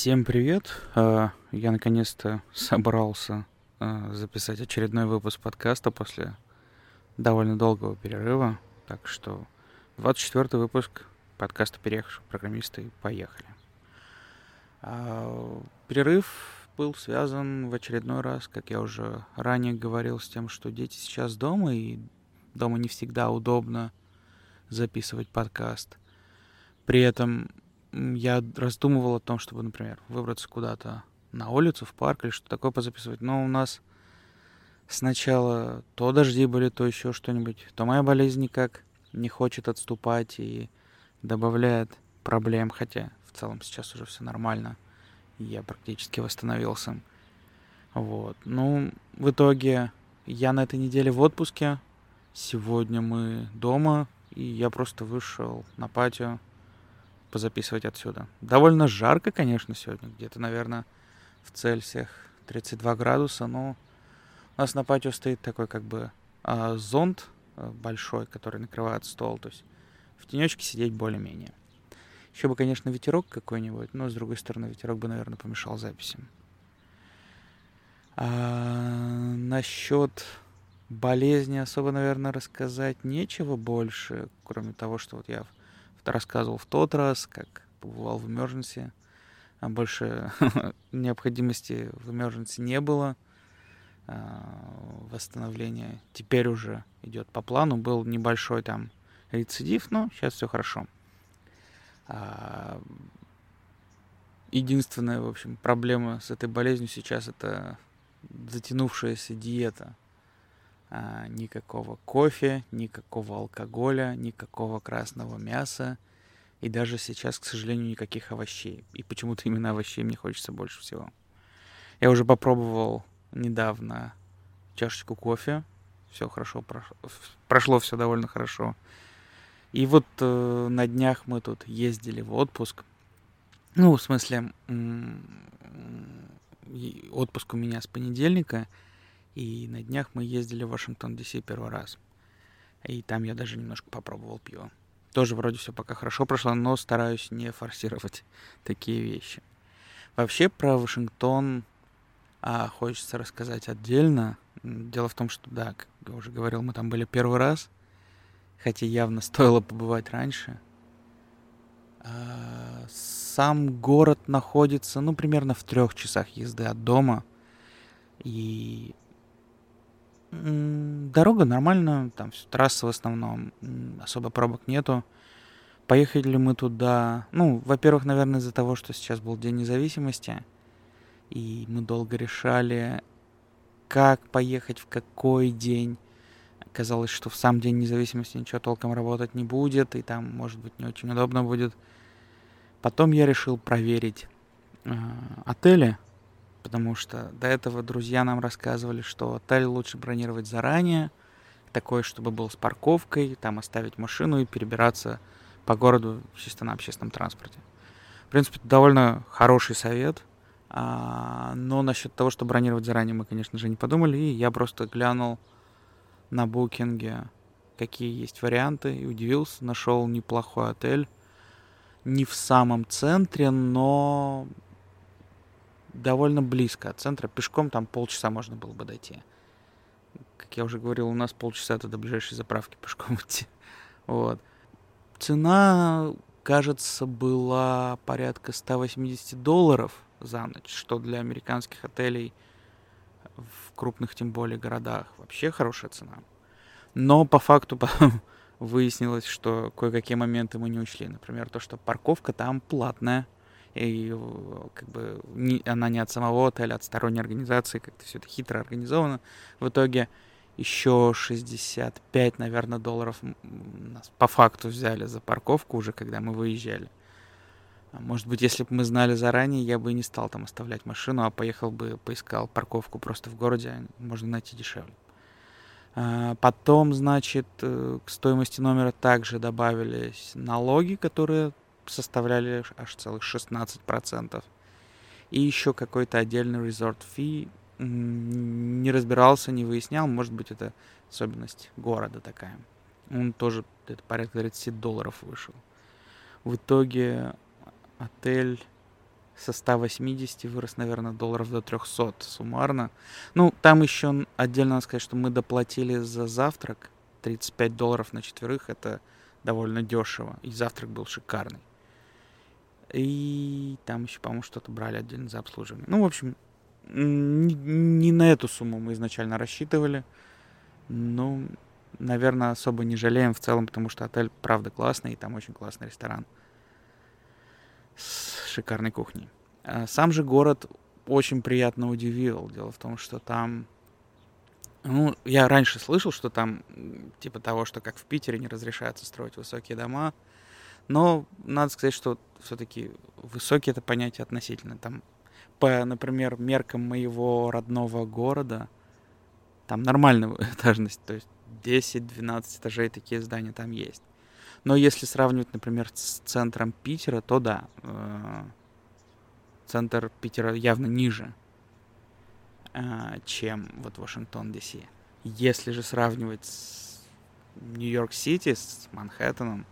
Всем привет! А, Я наконец-то собрался а, записать очередной выпуск подкаста после довольно долгого перерыва. Так что 24 выпуск подкаста «Переехавшие программисты». Поехали. А, перерыв был связан в очередной раз, как я уже ранее говорил, с тем, что дети сейчас дома, и дома не всегда удобно записывать подкаст. При этом я раздумывал о том, чтобы, например, выбраться куда-то на улицу, в парк или что такое позаписывать. Но у нас сначала то дожди были, то еще что-нибудь, то моя болезнь никак не хочет отступать и добавляет проблем, хотя в целом сейчас уже все нормально. Я практически восстановился. Вот. Ну, в итоге я на этой неделе в отпуске. Сегодня мы дома, и я просто вышел на патио, позаписывать отсюда. Довольно жарко, конечно, сегодня. Где-то, наверное, в Цельсиях 32 градуса. Но у нас на патио стоит такой как бы э, зонт э, большой, который накрывает стол. То есть в тенечке сидеть более-менее. Еще бы, конечно, ветерок какой-нибудь, но, с другой стороны, ветерок бы, наверное, помешал записям. А, насчет болезни особо, наверное, рассказать нечего больше, кроме того, что вот я рассказывал в тот раз, как побывал в emergency. А больше необходимости в emergency не было. А, восстановление теперь уже идет по плану. Был небольшой там рецидив, но сейчас все хорошо. А, единственная, в общем, проблема с этой болезнью сейчас это затянувшаяся диета. А, никакого кофе, никакого алкоголя, никакого красного мяса. И даже сейчас, к сожалению, никаких овощей. И почему-то именно овощей мне хочется больше всего. Я уже попробовал недавно чашечку кофе. Все хорошо прошло, прошло все довольно хорошо. И вот э, на днях мы тут ездили в отпуск. Ну, в смысле, отпуск у меня с понедельника. И на днях мы ездили в Вашингтон, Д.С. первый раз. И там я даже немножко попробовал пиво. Тоже вроде все пока хорошо прошло, но стараюсь не форсировать такие вещи. Вообще про Вашингтон а, хочется рассказать отдельно. Дело в том, что, да, как я уже говорил, мы там были первый раз, хотя явно стоило побывать раньше. А, сам город находится, ну, примерно в трех часах езды от дома. И Дорога нормальная, там трасса в основном, особо пробок нету. Поехали мы туда, ну, во-первых, наверное, из-за того, что сейчас был День независимости, и мы долго решали, как поехать, в какой день. Оказалось, что в сам День независимости ничего толком работать не будет, и там, может быть, не очень удобно будет. Потом я решил проверить э, отели, потому что до этого друзья нам рассказывали, что отель лучше бронировать заранее, такой, чтобы был с парковкой, там оставить машину и перебираться по городу чисто на общественном транспорте. В принципе, это довольно хороший совет, а, но насчет того, что бронировать заранее, мы, конечно же, не подумали, и я просто глянул на букинге, какие есть варианты, и удивился, нашел неплохой отель, не в самом центре, но довольно близко от центра. Пешком там полчаса можно было бы дойти. Как я уже говорил, у нас полчаса это до ближайшей заправки пешком идти. Вот. Цена, кажется, была порядка 180 долларов за ночь, что для американских отелей в крупных, тем более, городах вообще хорошая цена. Но по факту потом выяснилось, что кое-какие моменты мы не учли. Например, то, что парковка там платная и как бы не, она не от самого отеля, а от сторонней организации, как-то все это хитро организовано. В итоге еще 65, наверное, долларов нас по факту взяли за парковку уже, когда мы выезжали. А может быть, если бы мы знали заранее, я бы и не стал там оставлять машину, а поехал бы, поискал парковку просто в городе, а можно найти дешевле. Потом, значит, э, к стоимости номера также добавились налоги, которые составляли аж целых 16%. И еще какой-то отдельный резорт фи. Не разбирался, не выяснял. Может быть, это особенность города такая. Он тоже это порядка 30 долларов вышел. В итоге отель со 180 вырос, наверное, долларов до 300 суммарно. Ну, там еще отдельно надо сказать, что мы доплатили за завтрак 35 долларов на четверых. Это довольно дешево. И завтрак был шикарный. И там еще, по-моему, что-то брали отдельно за обслуживание. Ну, в общем, не, не на эту сумму мы изначально рассчитывали. Но, наверное, особо не жалеем в целом, потому что отель, правда, классный, и там очень классный ресторан с шикарной кухней. А сам же город очень приятно удивил. Дело в том, что там... Ну, я раньше слышал, что там типа того, что как в Питере не разрешается строить высокие дома. Но надо сказать, что все-таки высокие это понятие относительно. Там, по, например, меркам моего родного города, там нормальная этажность, то есть 10-12 этажей такие здания там есть. Но если сравнивать, например, с центром Питера, то да, э, центр Питера явно ниже, э, чем вот Вашингтон, Д.С. Если же сравнивать с Нью-Йорк-Сити, с Манхэттеном,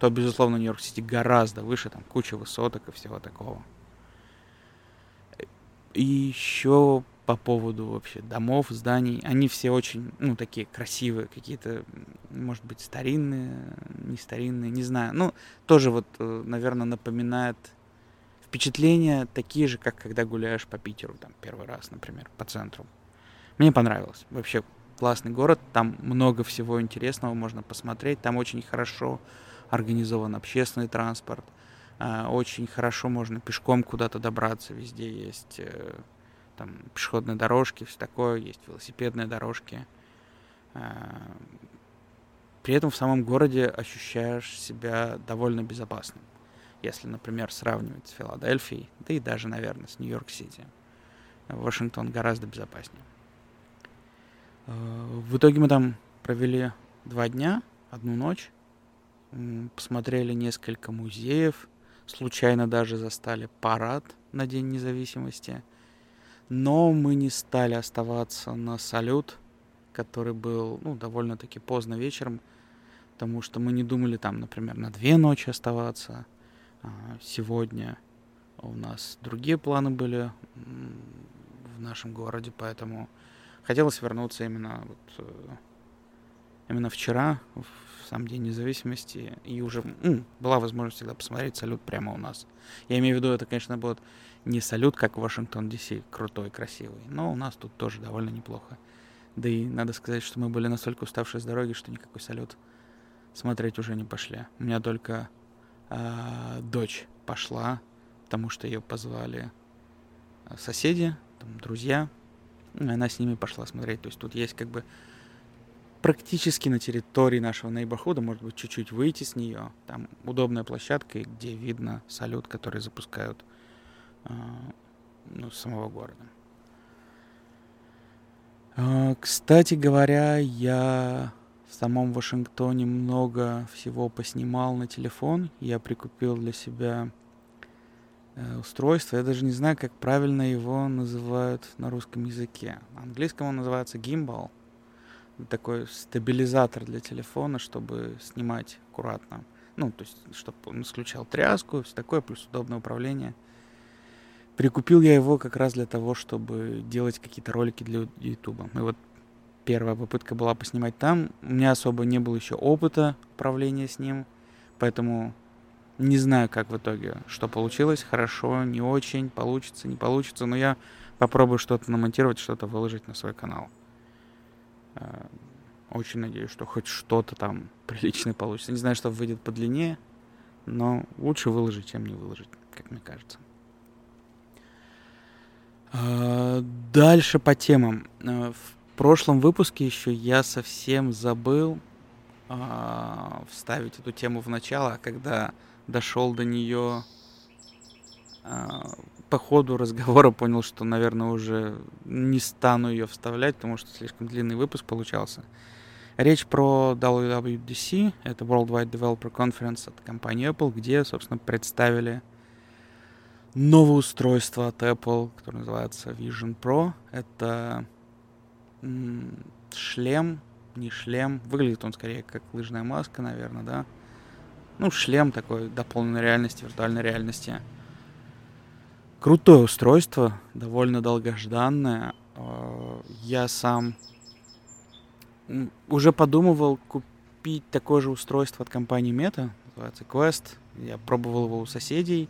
то, безусловно, Нью-Йорк-Сити гораздо выше, там куча высоток и всего такого. И еще по поводу вообще домов, зданий. Они все очень, ну, такие красивые, какие-то, может быть, старинные, не старинные, не знаю. Ну, тоже вот, э, наверное, напоминает впечатления такие же, как когда гуляешь по Питеру, там, первый раз, например, по центру. Мне понравилось. Вообще классный город, там много всего интересного можно посмотреть, там очень хорошо организован общественный транспорт, э, очень хорошо можно пешком куда-то добраться, везде есть э, там пешеходные дорожки, все такое, есть велосипедные дорожки. А, при этом в самом городе ощущаешь себя довольно безопасным, если, например, сравнивать с Филадельфией, да и даже, наверное, с Нью-Йорк-Сити. Вашингтон гораздо безопаснее. А, в итоге мы там провели два дня, одну ночь, посмотрели несколько музеев, случайно даже застали парад на День независимости – но мы не стали оставаться на салют, который был ну, довольно-таки поздно вечером, потому что мы не думали там, например, на две ночи оставаться. А сегодня у нас другие планы были в нашем городе, поэтому хотелось вернуться именно вот э, именно вчера, в сам День независимости, и уже ну, была возможность всегда посмотреть салют прямо у нас. Я имею в виду, это, конечно, будет не салют, как в Вашингтон, Д.С., крутой, красивый, но у нас тут тоже довольно неплохо. Да и надо сказать, что мы были настолько уставшие с дороги, что никакой салют смотреть уже не пошли. У меня только э, дочь пошла, потому что ее позвали а, соседи, там, друзья, и она с ними пошла смотреть. То есть тут есть как бы практически на территории нашего нейборхуда, может быть, чуть-чуть выйти с нее. Там удобная площадка, где видно салют, который запускают э, ну, самого города. Э, кстати говоря, я в самом Вашингтоне много всего поснимал на телефон. Я прикупил для себя э, устройство. Я даже не знаю, как правильно его называют на русском языке. На английском он называется gimbal такой стабилизатор для телефона, чтобы снимать аккуратно. Ну, то есть, чтобы он исключал тряску, все такое, плюс удобное управление. Прикупил я его как раз для того, чтобы делать какие-то ролики для YouTube. И вот первая попытка была поснимать там. У меня особо не было еще опыта управления с ним, поэтому не знаю, как в итоге, что получилось. Хорошо, не очень, получится, не получится, но я попробую что-то намонтировать, что-то выложить на свой канал. Э, очень надеюсь, что хоть что-то там приличное получится. Не знаю, что выйдет по длине, но лучше выложить, чем не выложить, как мне кажется. Э, дальше по темам. Э, в прошлом выпуске еще я совсем забыл вставить эту тему в начало, а когда дошел до нее по ходу разговора понял, что, наверное, уже не стану ее вставлять, потому что слишком длинный выпуск получался. Речь про WWDC, это Worldwide Developer Conference от компании Apple, где, собственно, представили новое устройство от Apple, которое называется Vision Pro. Это шлем, не шлем, выглядит он скорее как лыжная маска, наверное, да? Ну, шлем такой дополненной реальности, виртуальной реальности – крутое устройство, довольно долгожданное. Э, я сам уже подумывал купить такое же устройство от компании Meta, называется Quest. Я пробовал его у соседей.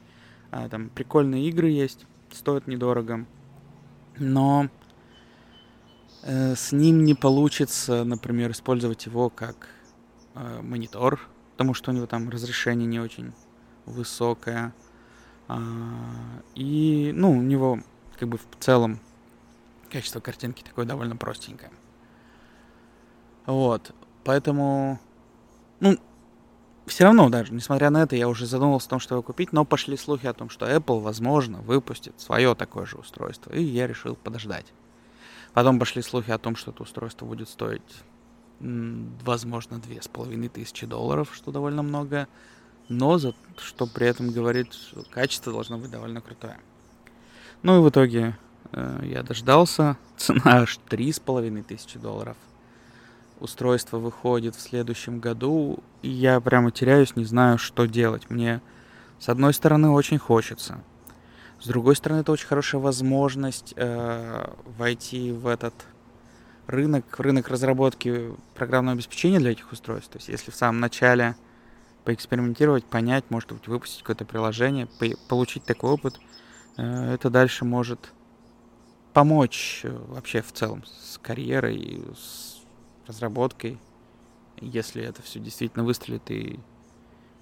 А, там прикольные игры есть, стоят недорого. Но э, с ним не получится, например, использовать его как э, монитор, потому что у него там разрешение не очень высокое. А, и, ну, у него как бы в целом качество картинки такое довольно простенькое. Вот, поэтому, ну, все равно даже, несмотря на это, я уже задумался о том, что его купить, но пошли слухи о том, что Apple, возможно, выпустит свое такое же устройство, и я решил подождать. Потом пошли слухи о том, что это устройство будет стоить, возможно, две с половиной тысячи долларов, что довольно много, но за, что при этом говорит, качество должно быть довольно крутое. Ну и в итоге э, я дождался, цена аж три с половиной тысячи долларов – устройство выходит в следующем году, и я прямо теряюсь, не знаю, что делать. Мне, с одной стороны, очень хочется. С другой стороны, это очень хорошая возможность э, войти в этот рынок, рынок разработки программного обеспечения для этих устройств. То есть, если в самом начале поэкспериментировать, понять, может быть, выпустить какое-то приложение, по- получить такой опыт, э, это дальше может помочь э, вообще в целом с карьерой, с разработкой, если это все действительно выстрелит и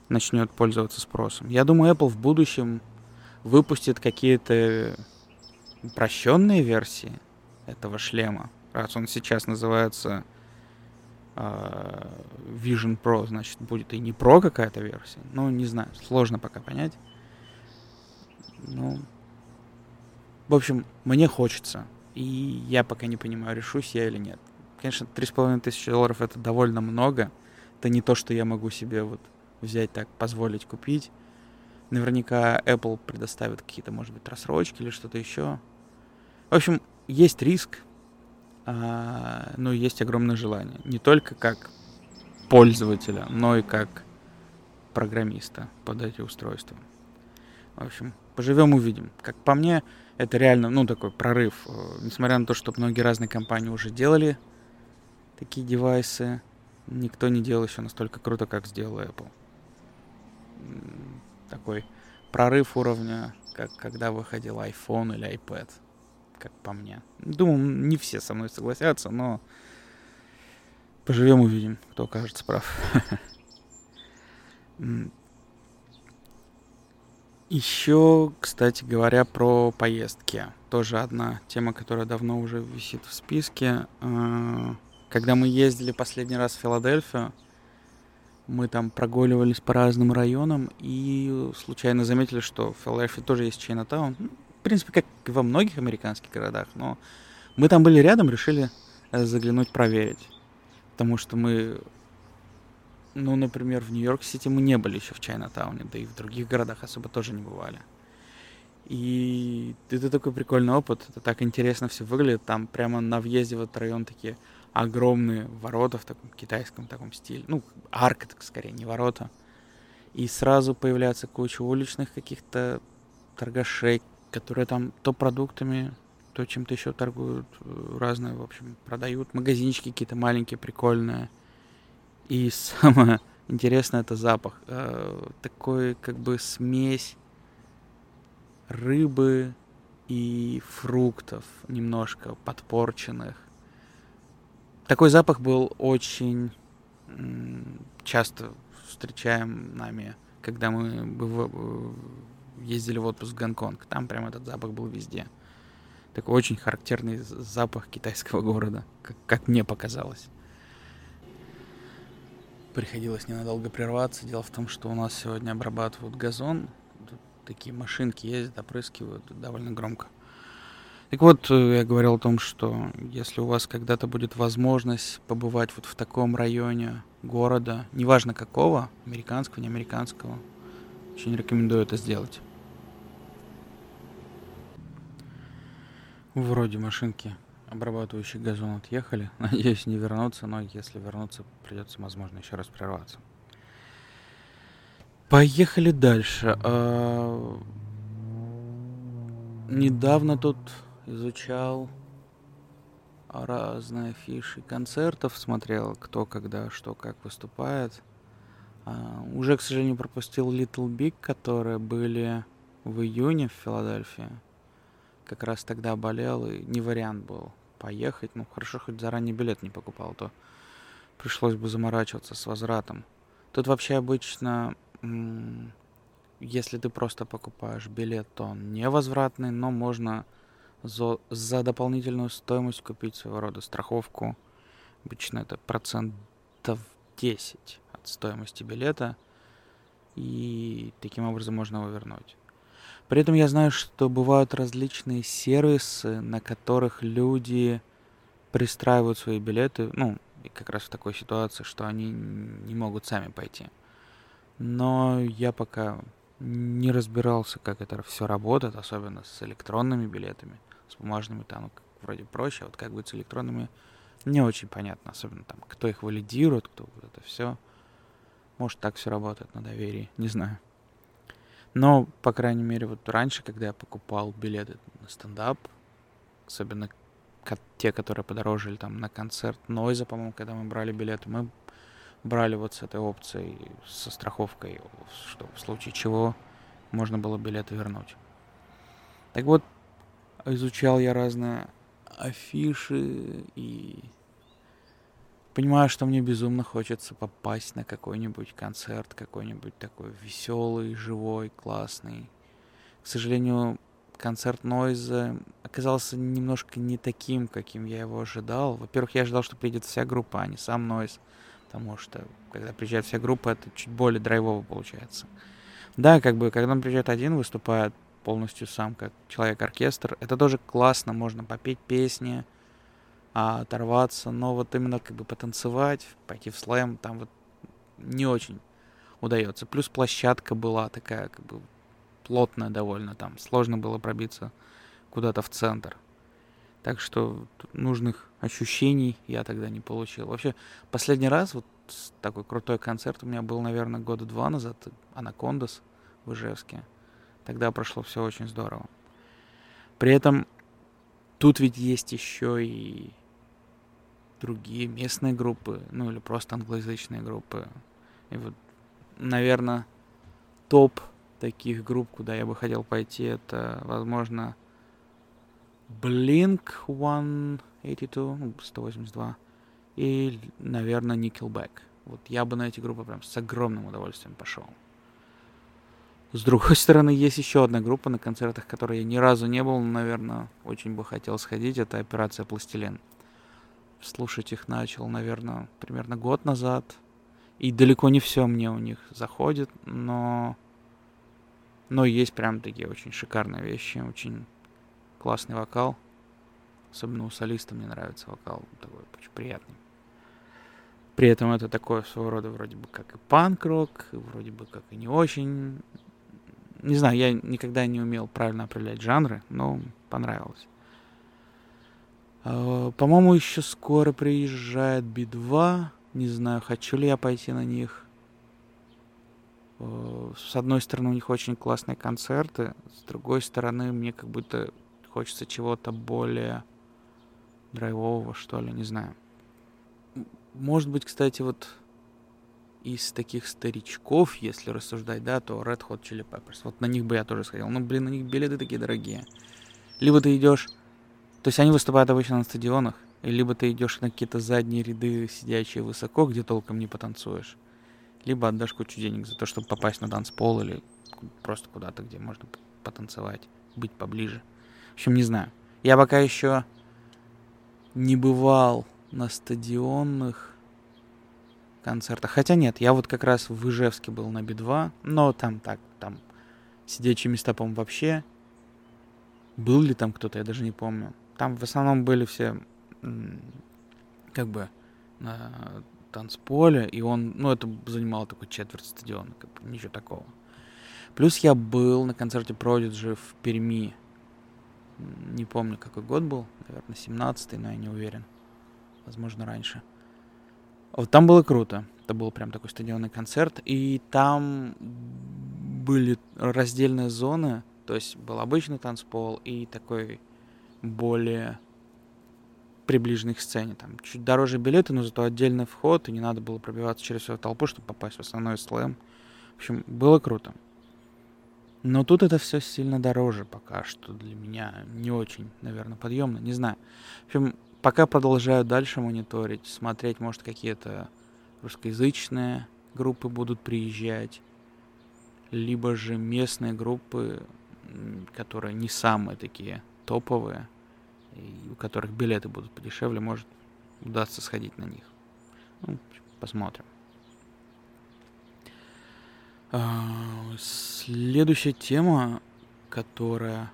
начнет пользоваться спросом. Я думаю, Apple в будущем выпустит какие-то упрощенные версии этого шлема, раз он сейчас называется Vision Pro, значит, будет и не Pro какая-то версия. Ну, не знаю, сложно пока понять. Ну, в общем, мне хочется. И я пока не понимаю, решусь я или нет. Конечно, три с половиной тысячи долларов это довольно много. Это не то, что я могу себе вот взять так, позволить купить. Наверняка Apple предоставит какие-то, может быть, рассрочки или что-то еще. В общем, есть риск, а, но есть огромное желание. Не только как пользователя, но и как программиста под эти устройства. В общем, поживем увидим. Как по мне, это реально, ну, такой прорыв. Э, несмотря на то, что многие разные компании уже делали такие девайсы никто не делал еще настолько круто, как сделал Apple. Такой прорыв уровня, как когда выходил iPhone или iPad, как по мне. Думаю, не все со мной согласятся, но поживем увидим, кто окажется прав. Еще, кстати говоря, про поездки. Тоже одна тема, которая давно уже висит в списке. А, когда мы ездили последний раз в Филадельфию, мы там прогуливались по разным районам и случайно заметили, что в Филадельфии тоже есть Чайнатаун. Принципе, как и во многих американских городах, но мы там были рядом, решили э, заглянуть проверить. Потому что мы, ну, например, в Нью-Йорк-Сити мы не были еще в Чайнатауне, да и в других городах особо тоже не бывали. И это такой прикольный опыт, это так интересно все выглядит. Там прямо на въезде в этот район такие огромные ворота в таком китайском таком стиле. Ну, арка, так скорее, не ворота. И сразу появляется куча уличных каких-то торгашей, которые там то продуктами, то чем-то еще торгуют, э, разные, в общем, продают. Магазинчики какие-то маленькие, прикольные. И самое интересное это запах. Э, такой как бы смесь рыбы и фруктов немножко подпорченных такой запах был очень часто встречаем нами, когда мы ездили в отпуск в Гонконг. Там прям этот запах был везде. Такой очень характерный запах китайского города, как, как мне показалось. Приходилось ненадолго прерваться. Дело в том, что у нас сегодня обрабатывают газон. Тут такие машинки ездят, опрыскивают довольно громко. Так вот, э, я говорил о том, что если у вас когда-то будет возможность побывать вот в таком районе города, неважно какого, американского, не американского, очень рекомендую это сделать. Вроде машинки, обрабатывающие газон, отъехали. Надеюсь, не вернутся, но если вернуться, придется, возможно, еще раз прерваться. Поехали дальше. А, недавно тут изучал разные афиши концертов, смотрел, кто когда что как выступает. А, уже, к сожалению, пропустил Little Big, которые были в июне в Филадельфии. Как раз тогда болел, и не вариант был поехать. Ну, хорошо, хоть заранее билет не покупал, то пришлось бы заморачиваться с возвратом. Тут вообще обычно, если ты просто покупаешь билет, то он невозвратный, но можно за, за дополнительную стоимость купить своего рода страховку. Обычно это процентов 10 от стоимости билета. И таким образом можно его вернуть. При этом я знаю, что бывают различные сервисы, на которых люди пристраивают свои билеты, ну, и как раз в такой ситуации, что они не могут сами пойти. Но я пока не разбирался, как это все работает, особенно с электронными билетами, с бумажными там ну, вроде проще, а вот как быть с электронными не очень понятно, особенно там, кто их валидирует, кто вот это все. Может, так все работает на доверии, не знаю. Но, по крайней мере, вот раньше, когда я покупал билеты на стендап, особенно те, которые подорожили там на концерт Нойза, по-моему, когда мы брали билеты, мы брали вот с этой опцией, со страховкой, что в случае чего можно было билеты вернуть. Так вот, изучал я разные афиши и понимаю, что мне безумно хочется попасть на какой-нибудь концерт, какой-нибудь такой веселый, живой, классный. К сожалению, концерт Нойза оказался немножко не таким, каким я его ожидал. Во-первых, я ожидал, что придет вся группа, а не сам Нойз. Потому что, когда приезжает вся группа, это чуть более драйвово получается. Да, как бы, когда он приезжает один, выступает полностью сам, как человек-оркестр, это тоже классно, можно попеть песни, а, оторваться, но вот именно как бы потанцевать, пойти в слэм, там вот не очень удается. Плюс площадка была такая, как бы плотная довольно, там сложно было пробиться куда-то в центр. Так что нужных ощущений я тогда не получил. Вообще, последний раз вот такой крутой концерт у меня был, наверное, года два назад. Анакондас в Ижевске. Тогда прошло все очень здорово. При этом тут ведь есть еще и другие местные группы, ну или просто англоязычные группы. И вот, наверное, топ таких групп, куда я бы хотел пойти, это, возможно, Blink 182, 182 ну, и, наверное, Nickelback. Вот я бы на эти группы прям с огромным удовольствием пошел. С другой стороны, есть еще одна группа на концертах, которой я ни разу не был, но, наверное, очень бы хотел сходить. Это операция Пластилин. Слушать их начал, наверное, примерно год назад. И далеко не все мне у них заходит, но но есть прям такие очень шикарные вещи, очень классный вокал. Особенно у солиста мне нравится вокал, такой очень приятный. При этом это такое своего рода вроде бы как и панк-рок, вроде бы как и не очень. Не знаю, я никогда не умел правильно определять жанры, но понравилось. А, по-моему, еще скоро приезжает Би-2. Не знаю, хочу ли я пойти на них. Э, с одной стороны, у них очень классные концерты, с другой стороны, мне как будто хочется чего-то более драйвового, что ли, не знаю. Может быть, кстати, вот из таких старичков, если рассуждать, да, то Red Hot Chili Peppers. Вот на них бы я тоже сходил. Ну, блин, на них билеты такие дорогие. Либо ты идешь... То есть они выступают обычно на стадионах, либо ты идешь на какие-то задние ряды, сидящие высоко, где толком не потанцуешь либо отдашь кучу денег за то, чтобы попасть на танцпол или просто куда-то, где можно потанцевать, быть поближе. В общем, не знаю. Я пока еще не бывал на стадионных концертах. Хотя нет, я вот как раз в Ижевске был на Би-2, но там так, там сидячие места, по-моему, вообще. Был ли там кто-то, я даже не помню. Там в основном были все как бы танцполе, и он, ну, это занимало такой четверть стадиона, как бы, ничего такого. Плюс я был на концерте Prodigy в Перми. Не помню, какой год был, наверное, 17-й, но я не уверен. Возможно, раньше. Вот там было круто. Это был прям такой стадионный концерт. И там были раздельные зоны, То есть был обычный танцпол и такой более приближенный к сцене. Там чуть дороже билеты, но зато отдельный вход, и не надо было пробиваться через всю толпу, чтобы попасть в основной слэм. В общем, было круто. Но тут это все сильно дороже пока что для меня. Не очень, наверное, подъемно, не знаю. В общем, пока продолжаю дальше мониторить, смотреть, может, какие-то русскоязычные группы будут приезжать, либо же местные группы, которые не самые такие топовые, и у которых билеты будут подешевле, может удастся сходить на них. Ну, посмотрим. А, следующая тема, которая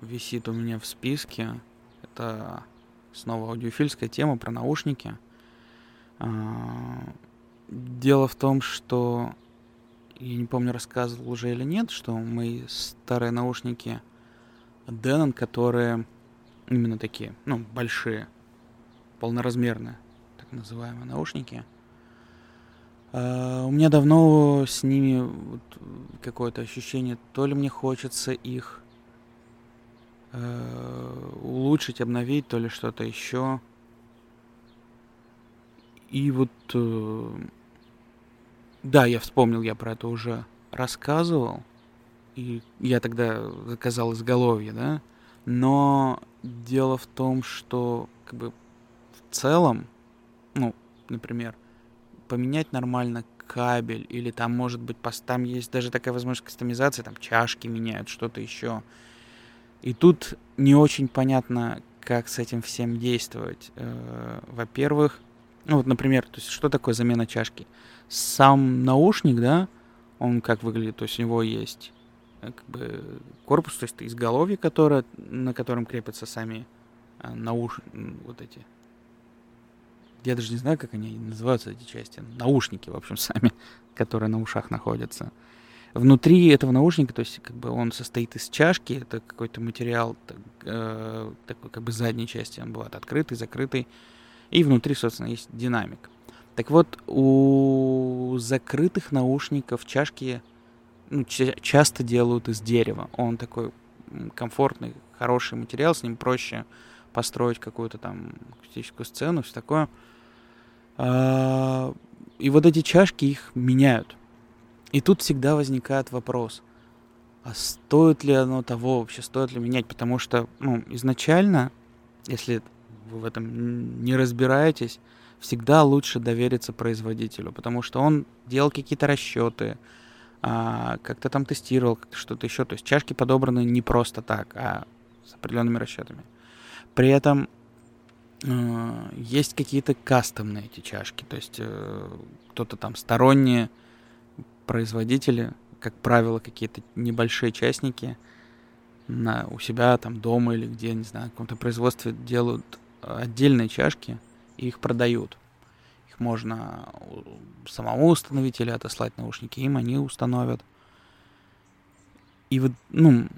висит у меня в списке, это снова аудиофильская тема про наушники. А, дело в том, что я не помню, рассказывал уже или нет, что мои старые наушники Denon, которые именно такие, ну, большие, полноразмерные, так называемые наушники. Uh, у меня давно с ними вот какое-то ощущение, то ли мне хочется их uh, улучшить, обновить, то ли что-то еще. И вот, uh, да, я вспомнил, я про это уже рассказывал, и я тогда заказал изголовье, да, но дело в том, что как бы в целом, ну, например, поменять нормально кабель, или там, может быть, там есть даже такая возможность кастомизации, там чашки меняют, что-то еще. И тут не очень понятно, как с этим всем действовать. Э, во-первых, ну вот, например, то есть что такое замена чашки? Сам наушник, да, он как выглядит, то есть у него есть как бы корпус, то есть изголовье, которое, на котором крепятся сами а, науш... вот эти. Я даже не знаю, как они называются, эти части. Наушники, в общем, сами, которые на ушах находятся. Внутри этого наушника, то есть как бы он состоит из чашки, это какой-то материал так, э, такой как бы задней части, он бывает открытый, закрытый, и внутри, собственно, есть динамик. Так вот, у закрытых наушников чашки ну, часто делают из дерева. Он такой комфортный, хороший материал, с ним проще построить какую-то там акустическую сцену, все такое. А, и вот эти чашки их меняют. И тут всегда возникает вопрос, а стоит ли оно того вообще, стоит ли менять? Потому что, ну, изначально, если вы в этом не разбираетесь, всегда лучше довериться производителю, потому что он делал какие-то расчеты, а, как-то там тестировал, что-то еще. То есть чашки подобраны не просто так, а с определенными расчетами. При этом э, есть какие-то кастомные эти чашки, то есть э, кто-то там сторонние производители, как правило, какие-то небольшие частники на, у себя там дома или где, не знаю, в каком-то производстве делают отдельные чашки и их продают их можно самому установить или отослать наушники им, они установят. И вот, ну,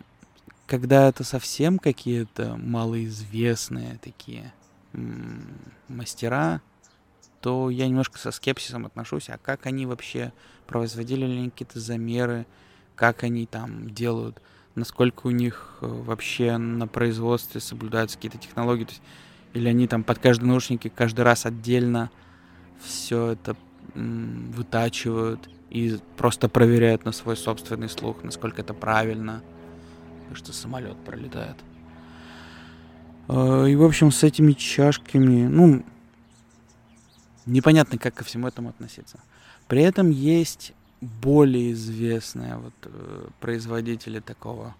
когда это совсем какие-то малоизвестные такие мастера, то я немножко со скепсисом отношусь, а как они вообще производили ли они какие-то замеры, как они там делают, насколько у них э, вообще на производстве соблюдаются какие-то технологии, то есть, или они там под каждый наушники каждый раз отдельно все это вытачивают и просто проверяют на свой собственный слух, насколько это правильно. что самолет пролетает. А, и, в общем, с этими чашками, ну, непонятно, как ко всему этому относиться. При этом есть более известные вот э, производители такого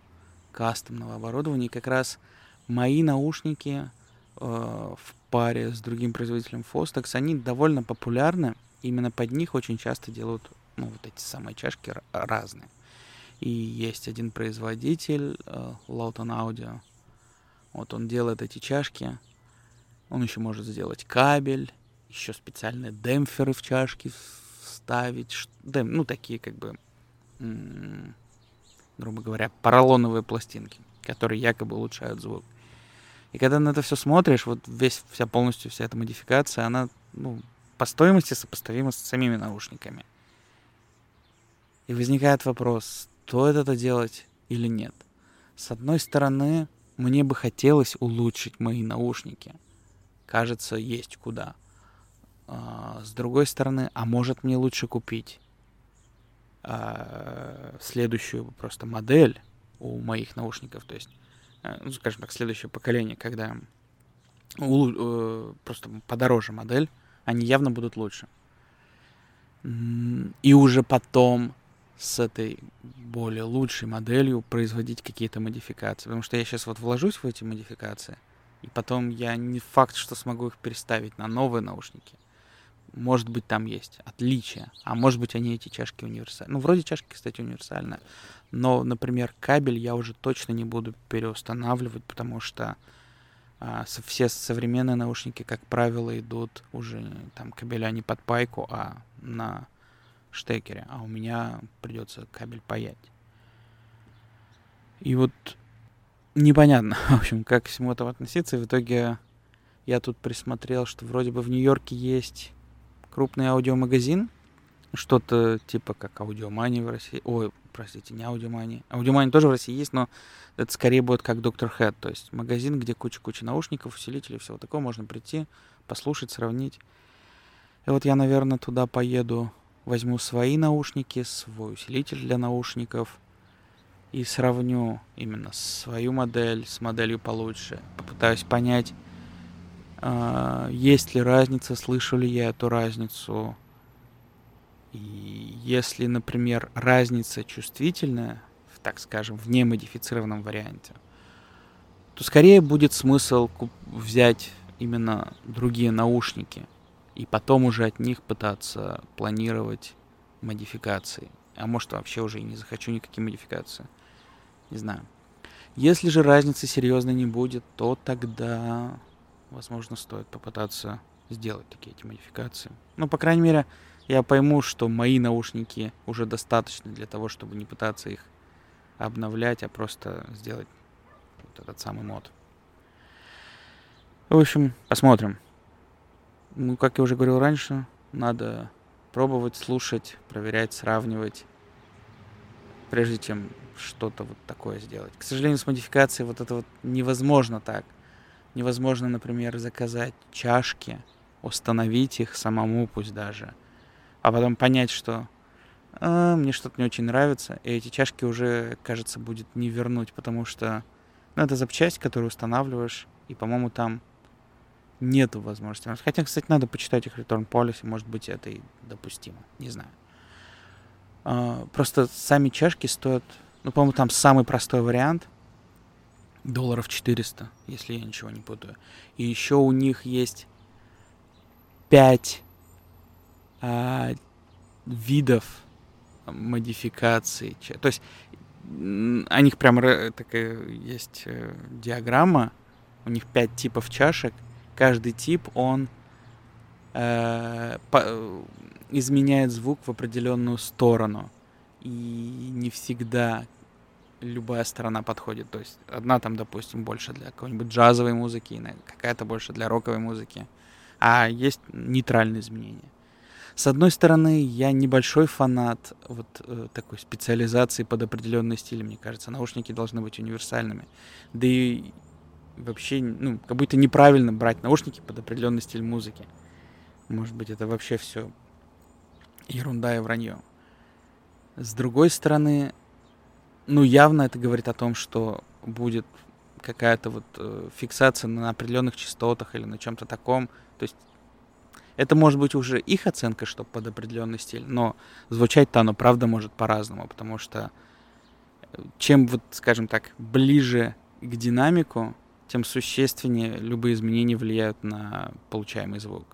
кастомного оборудования. как раз мои наушники э, в паре с другим производителем Fostex, они довольно популярны. Именно под них очень часто делают ну, вот эти самые чашки разные. И есть один производитель, Lawton Audio. Вот он делает эти чашки. Он еще может сделать кабель, еще специальные демпферы в чашки вставить. Дем, ну, такие как бы, грубо говоря, поролоновые пластинки, которые якобы улучшают звук. И когда на это все смотришь, вот весь, вся полностью вся эта модификация, она ну, по стоимости сопоставима с самими наушниками. И возникает вопрос, стоит это делать или нет. С одной стороны, мне бы хотелось улучшить мои наушники. Кажется, есть куда. А, с другой стороны, а может мне лучше купить а, следующую просто модель у моих наушников, то есть, ну, скажем так, следующее поколение, когда э, просто подороже модель, они явно будут лучше. И уже потом с этой более лучшей моделью производить какие-то модификации. Потому что я сейчас вот вложусь в эти модификации, и потом я не факт, что смогу их переставить на новые наушники. Может быть, там есть отличия, а может быть, они эти чашки универсальны. Ну, вроде чашки, кстати, универсальные. Но, например, кабель я уже точно не буду переустанавливать, потому что а, все современные наушники, как правило, идут уже там кабеля не под пайку, а на штекере, а у меня придется кабель паять. И вот непонятно, в общем, как к всему этому относиться. И в итоге я тут присмотрел, что вроде бы в Нью-Йорке есть крупный аудиомагазин, что-то типа как Аудиомани в России. Ой, простите, не Аудиомани. Аудиомани тоже в России есть, но это скорее будет как Доктор Хэт, то есть магазин, где куча-куча наушников, усилителей, всего такого, можно прийти, послушать, сравнить. И вот я, наверное, туда поеду, возьму свои наушники, свой усилитель для наушников и сравню именно свою модель с моделью получше. Попытаюсь понять, есть ли разница, слышу ли я эту разницу, и если, например, разница чувствительная, так скажем, в немодифицированном варианте, то скорее будет смысл взять именно другие наушники и потом уже от них пытаться планировать модификации. А может вообще уже и не захочу никакие модификации. Не знаю. Если же разницы серьезной не будет, то тогда, возможно, стоит попытаться сделать такие эти модификации. Ну, по крайней мере, я пойму, что мои наушники уже достаточно для того, чтобы не пытаться их обновлять, а просто сделать вот этот самый мод. В общем, посмотрим. Ну, как я уже говорил раньше, надо пробовать, слушать, проверять, сравнивать, прежде чем что-то вот такое сделать. К сожалению, с модификацией вот это вот невозможно так. Невозможно, например, заказать чашки, установить их самому, пусть даже – а потом понять, что а, мне что-то не очень нравится, и эти чашки уже, кажется, будет не вернуть, потому что ну, это запчасть, которую устанавливаешь, и, по-моему, там нету возможности. Хотя, кстати, надо почитать их return policy, может быть, это и допустимо, не знаю. А, просто сами чашки стоят, ну, по-моему, там самый простой вариант, долларов 400, если я ничего не путаю. И еще у них есть 5 а, видов модификаций. То есть у них прям такая есть э, диаграмма, у них пять типов чашек. Каждый тип, он э, по, изменяет звук в определенную сторону. И не всегда любая сторона подходит. То есть одна там, допустим, больше для какой-нибудь джазовой музыки, какая-то больше для роковой музыки. А есть нейтральные изменения. С одной стороны, я небольшой фанат вот э, такой специализации под определенный стиль, мне кажется. Наушники должны быть универсальными. Да и вообще, ну, как будто неправильно брать наушники под определенный стиль музыки. Может быть, это вообще все ерунда и вранье. С другой стороны, ну, явно это говорит о том, что будет какая-то вот э, фиксация на определенных частотах или на чем-то таком. То есть это может быть уже их оценка, что под определенный стиль, но звучать-то оно правда может по-разному, потому что э, чем вот, скажем так, ближе к динамику, тем существеннее любые изменения влияют на получаемый звук.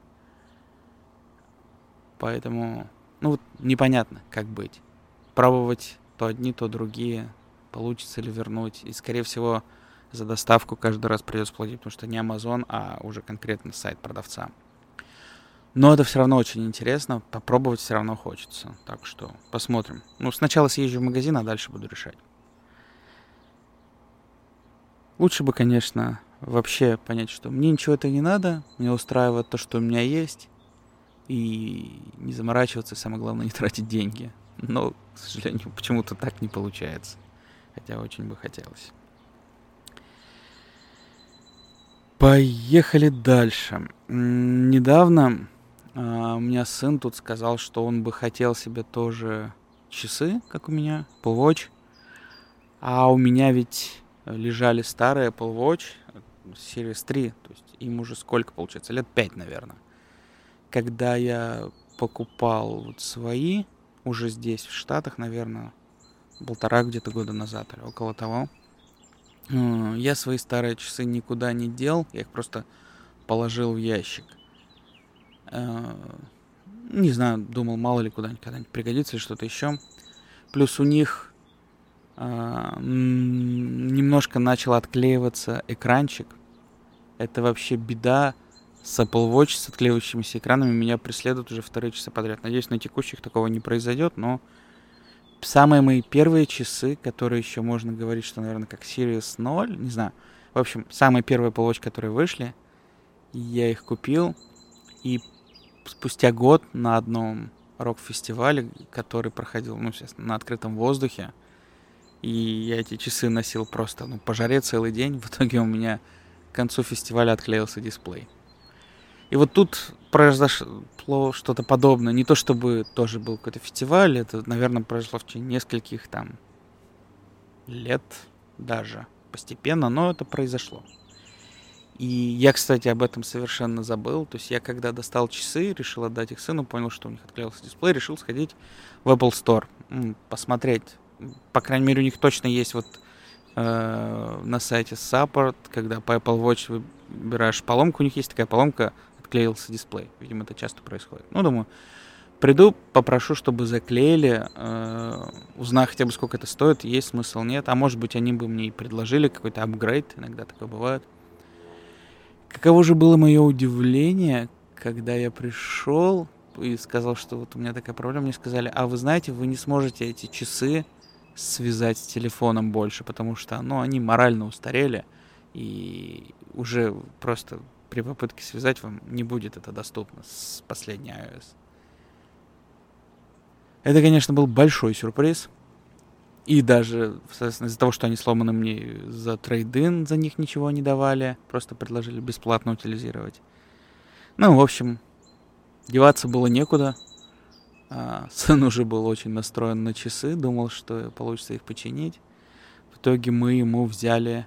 Поэтому, ну вот непонятно, как быть. Пробовать то одни, то другие, получится ли вернуть. И, скорее всего, за доставку каждый раз придется платить, потому что не Amazon, а уже конкретно сайт продавца. Но это все равно очень интересно, попробовать все равно хочется. Так что посмотрим. Ну, сначала съезжу в магазин, а дальше буду решать. Лучше бы, конечно, вообще понять, что мне ничего это не надо, мне устраивает то, что у меня есть, и не заморачиваться, и самое главное, не тратить деньги но, к сожалению, почему-то так не получается. Хотя очень бы хотелось. Поехали дальше. Недавно э, у меня сын тут сказал, что он бы хотел себе тоже часы, как у меня, Apple Watch. А у меня ведь лежали старые Apple Watch Series 3, то есть им уже сколько получается, лет 5, наверное. Когда я покупал вот свои, уже здесь, в Штатах, наверное, полтора где-то года назад или около того, э, я свои старые часы никуда не дел, я их просто положил в ящик. Э, не знаю, думал, мало ли куда-нибудь когда-нибудь пригодится или что-то еще. Плюс у них э, немножко начал отклеиваться экранчик. Это вообще беда с Apple Watch с отклеивающимися экранами меня преследуют уже вторые часы подряд. Надеюсь, на текущих такого не произойдет, но самые мои первые часы, которые еще можно говорить, что, наверное, как Sirius 0, не знаю. В общем, самые первые Apple Watch, которые вышли, я их купил, и спустя год на одном рок-фестивале, который проходил, ну, естественно, на открытом воздухе, и я эти часы носил просто, ну, по жаре целый день, в итоге у меня к концу фестиваля отклеился дисплей. И вот тут произошло что-то подобное. Не то чтобы тоже был какой-то фестиваль, это, наверное, произошло в течение нескольких там лет даже постепенно, но это произошло. И я, кстати, об этом совершенно забыл. То есть я, когда достал часы, решил отдать их сыну, понял, что у них отклеился дисплей, решил сходить в Apple Store, посмотреть. По крайней мере, у них точно есть вот э, на сайте Support, когда по Apple Watch выбираешь поломку, у них есть такая поломка отклеился дисплей. Видимо, это часто происходит. Ну, думаю, приду, попрошу, чтобы заклеили, э, узнаю хотя бы, сколько это стоит, есть смысл, нет. А может быть, они бы мне и предложили какой-то апгрейд, иногда такое бывает. Каково же было мое удивление, когда я пришел и сказал, что вот у меня такая проблема, мне сказали, а вы знаете, вы не сможете эти часы связать с телефоном больше, потому что, ну, они морально устарели, и уже просто при попытке связать вам не будет это доступно с последней iOS. Это, конечно, был большой сюрприз. И даже, соответственно, из-за того, что они сломаны мне за трейдин, за них ничего не давали, просто предложили бесплатно утилизировать. Ну, в общем, деваться было некуда. А, сын уже был очень настроен на часы, думал, что получится их починить. В итоге мы ему взяли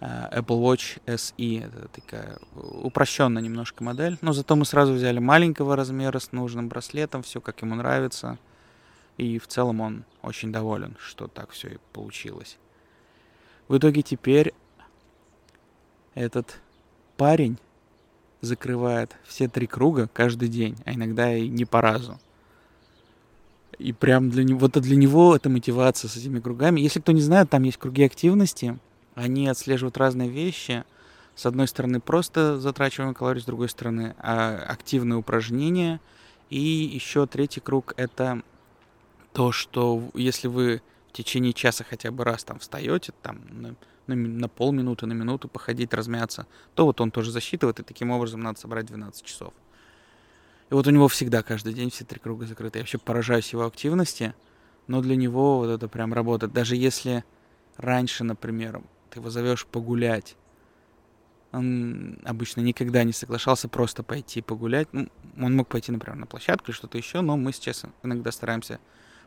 Apple Watch SE. Это такая упрощенная немножко модель. Но зато мы сразу взяли маленького размера с нужным браслетом, все как ему нравится. И в целом он очень доволен, что так все и получилось. В итоге теперь этот парень закрывает все три круга каждый день, а иногда и не по разу. И прям для него, вот для него это мотивация с этими кругами. Если кто не знает, там есть круги активности — они отслеживают разные вещи. С одной стороны, просто затрачиваем калорий, с другой стороны, а, активные упражнения. И еще третий круг — это то, что если вы в течение часа хотя бы раз там встаете, там на, на, на полминуты, на минуту походить, размяться, то вот он тоже засчитывает, и таким образом надо собрать 12 часов. И вот у него всегда каждый день все три круга закрыты. Я вообще поражаюсь его активности, но для него вот это прям работает. Даже если раньше, например, ты его зовешь погулять. Он обычно никогда не соглашался просто пойти погулять. Ну, он мог пойти, например, на площадку или что-то еще, но мы сейчас иногда стараемся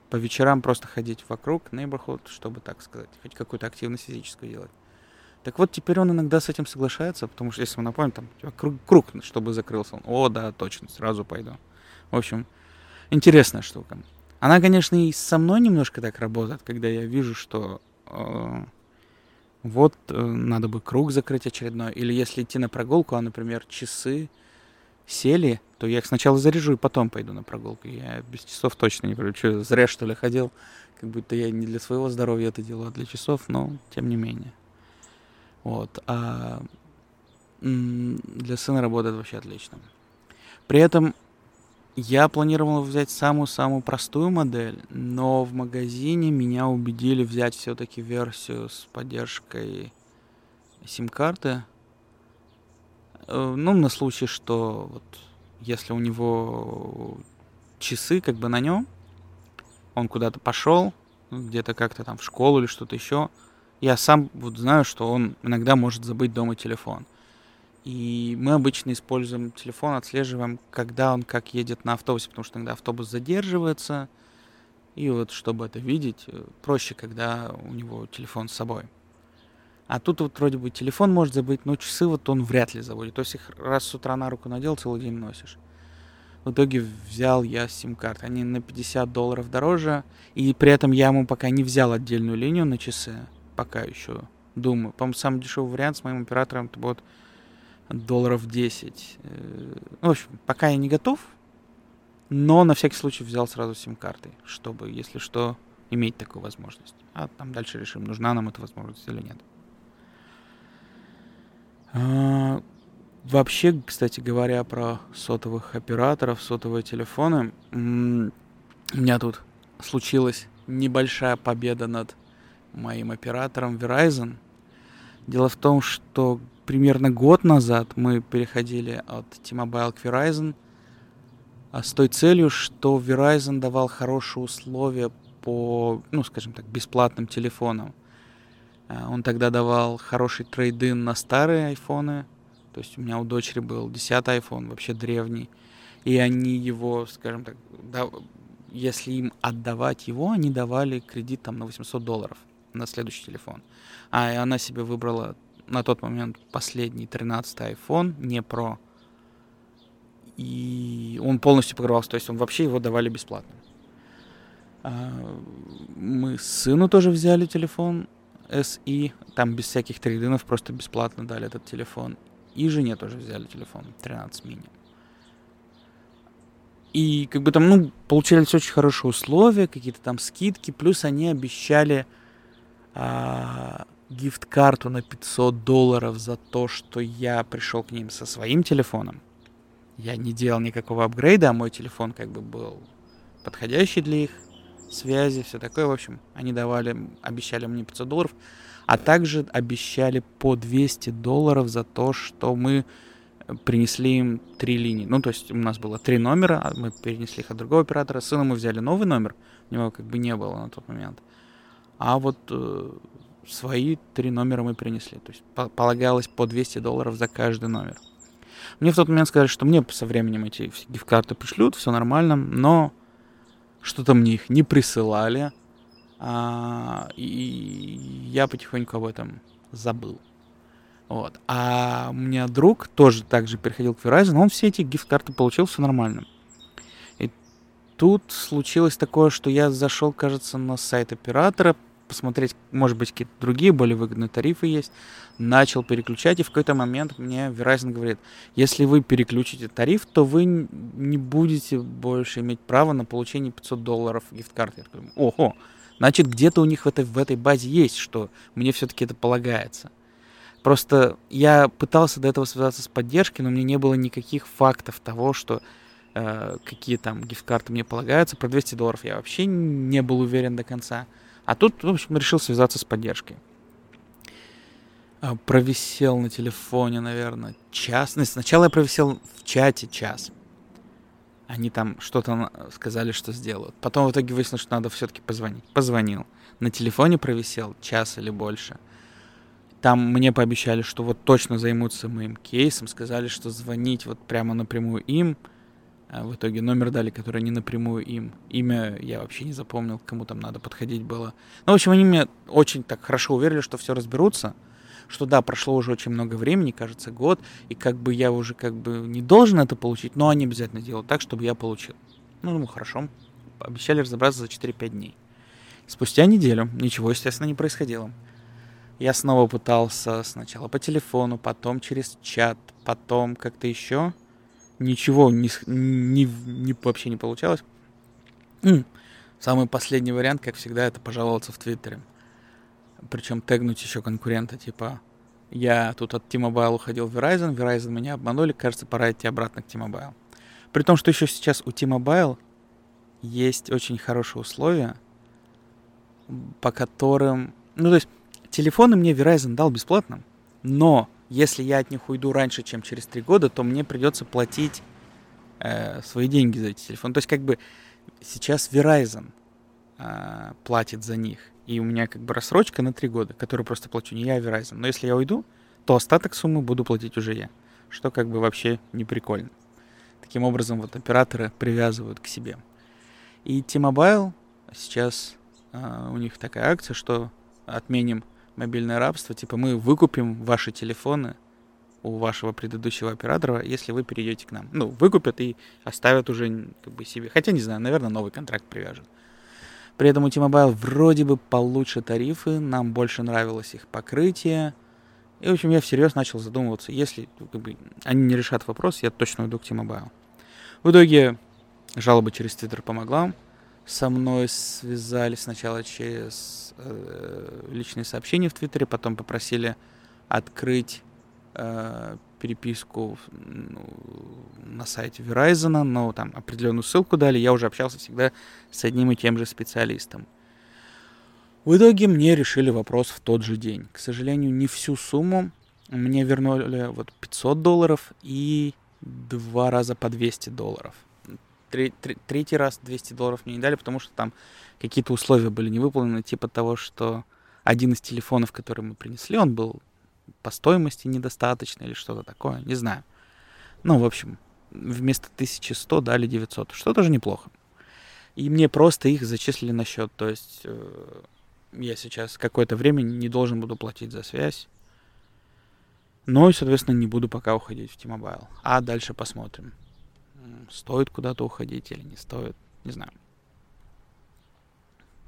по вечерам просто ходить вокруг neighborhood, чтобы, так сказать, хоть какую-то активность физическую делать. Так вот, теперь он иногда с этим соглашается, потому что, если мы напомним, там, круг, круг, чтобы закрылся. Он, О, да, точно, сразу пойду. В общем, интересная штука. Она, конечно, и со мной немножко так работает, когда я вижу, что э, вот э, надо бы круг закрыть очередной. Или если идти на прогулку, а, например, часы сели, то я их сначала заряжу и потом пойду на прогулку. Я без часов точно не. Что, зря что ли ходил? Как будто я не для своего здоровья это делаю, а для часов, но тем не менее. Вот. А для сына работает вообще отлично. При этом я планировал взять самую-самую простую модель, но в магазине меня убедили взять все-таки версию с поддержкой сим-карты. Э, ну, на случай, что вот если у него часы как бы на нем, он куда-то пошел, где-то как-то там в школу или что-то еще, я сам вот знаю, что он иногда может забыть дома телефон. И мы обычно используем телефон, отслеживаем, когда он как едет на автобусе, потому что иногда автобус задерживается. И вот, чтобы это видеть, э, проще, когда у него телефон с собой. А тут вот вроде бы телефон может забыть, но часы вот он вряд ли заводит. То есть их раз с утра на руку надел, целый день носишь. В итоге взял я сим-карты. Они на 50 долларов дороже. И при этом я ему пока не взял отдельную линию на часы. Пока еще думаю. По-моему, самый дешевый вариант с моим оператором это будет долларов 10. Э, ну, в общем, пока я не готов, но на всякий случай взял сразу сим-карты, чтобы, если что, иметь такую возможность. А там дальше решим, нужна нам эта возможность или нет. А, вообще, кстати говоря, про сотовых операторов, сотовые телефоны, у меня тут случилась небольшая победа над моим оператором Verizon. Дело в том, что примерно год назад мы переходили от T-Mobile к Verizon а с той целью, что Verizon давал хорошие условия по, ну, скажем так, бесплатным телефонам. А, он тогда давал хороший трейдин на старые айфоны. То есть у меня у дочери был 10 iPhone, вообще древний. И они его, скажем так, да, если им отдавать его, они давали кредит там на 800 долларов на следующий телефон. А она себе выбрала на тот момент последний 13 iPhone, не Pro. И он полностью покрывался, то есть он вообще его давали бесплатно. А, мы сыну тоже взяли телефон SE, там без всяких трейдинов, просто бесплатно дали этот телефон. И жене тоже взяли телефон 13 мини. И как бы там, ну, получались очень хорошие условия, какие-то там скидки, плюс они обещали а, гифт-карту на 500 долларов за то, что я пришел к ним со своим телефоном. Я не делал никакого апгрейда, а мой телефон как бы был подходящий для их связи, все такое. В общем, они давали, обещали мне 500 долларов, а также обещали по 200 долларов за то, что мы принесли им три линии. Ну, то есть у нас было три номера, а мы перенесли их от другого оператора. С сыном мы взяли новый номер, у него как бы не было на тот момент. А вот э, свои три номера мы принесли. То есть полагалось по 200 долларов за каждый номер. Мне в тот момент сказали, что мне со временем эти гифт-карты пришлют, все нормально, но что-то мне их не присылали, а, и я потихоньку об этом забыл. Вот. А у меня друг тоже также переходил к Verizon, он все эти гифт-карты получил, все нормально. И тут случилось такое, что я зашел, кажется, на сайт оператора, посмотреть, может быть, какие-то другие более выгодные тарифы есть. Начал переключать, и в какой-то момент мне Verizon говорит, если вы переключите тариф, то вы не будете больше иметь права на получение 500 долларов гифт-карты. Я такой, ого, значит, где-то у них в этой, в этой базе есть, что мне все-таки это полагается. Просто я пытался до этого связаться с поддержкой, но мне не было никаких фактов того, что э, какие там гифт-карты мне полагаются. Про 200 долларов я вообще не был уверен до конца. А тут, в общем, решил связаться с поддержкой. А, провисел на телефоне, наверное, час. Ну, сначала я провисел в чате час. Они там что-то сказали, что сделают. Потом в итоге выяснилось, что надо все-таки позвонить. Позвонил. На телефоне провисел час или больше. Там мне пообещали, что вот точно займутся моим кейсом. Сказали, что звонить вот прямо напрямую им – в итоге номер дали, который не напрямую им. Имя я вообще не запомнил, кому там надо подходить было. Ну, в общем, они мне очень так хорошо уверили, что все разберутся. Что да, прошло уже очень много времени, кажется, год, и как бы я уже как бы не должен это получить, но они обязательно делают так, чтобы я получил. Ну, ну хорошо. Обещали разобраться за 4-5 дней. Спустя неделю ничего, естественно, не происходило. Я снова пытался сначала по телефону, потом через чат, потом как-то еще ничего не, не, не, вообще не получалось. Самый последний вариант, как всегда, это пожаловаться в Твиттере. Причем тегнуть еще конкурента, типа, я тут от T-Mobile уходил в Verizon, Verizon меня обманули, кажется, пора идти обратно к T-Mobile. При том, что еще сейчас у T-Mobile есть очень хорошие условия, по которым... Ну, то есть, телефоны мне Verizon дал бесплатно, но если я от них уйду раньше, чем через три года, то мне придется платить э, свои деньги за эти телефоны. То есть как бы сейчас Verizon э, платит за них. И у меня как бы рассрочка на три года, которую просто плачу не я, а Verizon. Но если я уйду, то остаток суммы буду платить уже я. что как бы вообще не прикольно. Таким образом, вот операторы привязывают к себе. И T-Mobile сейчас э, у них такая акция, что отменим мобильное рабство, типа мы выкупим ваши телефоны у вашего предыдущего оператора, если вы перейдете к нам. Ну, выкупят и оставят уже как бы себе. Хотя, не знаю, наверное, новый контракт привяжут. При этом у T-Mobile вроде бы получше тарифы, нам больше нравилось их покрытие. И, в общем, я всерьез начал задумываться, если как бы, они не решат вопрос, я точно уйду к T-Mobile. В итоге жалоба через Twitter помогла. Со мной связались сначала через э, личные сообщения в Твиттере, потом попросили открыть э, переписку ну, на сайте Verizon, но там определенную ссылку дали, я уже общался всегда с одним и тем же специалистом. В итоге мне решили вопрос в тот же день. К сожалению, не всю сумму. Мне вернули вот 500 долларов и два раза по 200 долларов. Тре- тре- третий раз 200 долларов мне не дали, потому что там какие-то условия были не выполнены, типа того, что один из телефонов, который мы принесли, он был по стоимости недостаточно или что-то такое, не знаю. Ну, в общем, вместо 1100 дали 900, что тоже неплохо. И мне просто их зачислили на счет, то есть э, я сейчас какое-то время не должен буду платить за связь. Но и, соответственно, не буду пока уходить в T-Mobile. А дальше посмотрим. Стоит куда-то уходить или не стоит, не знаю.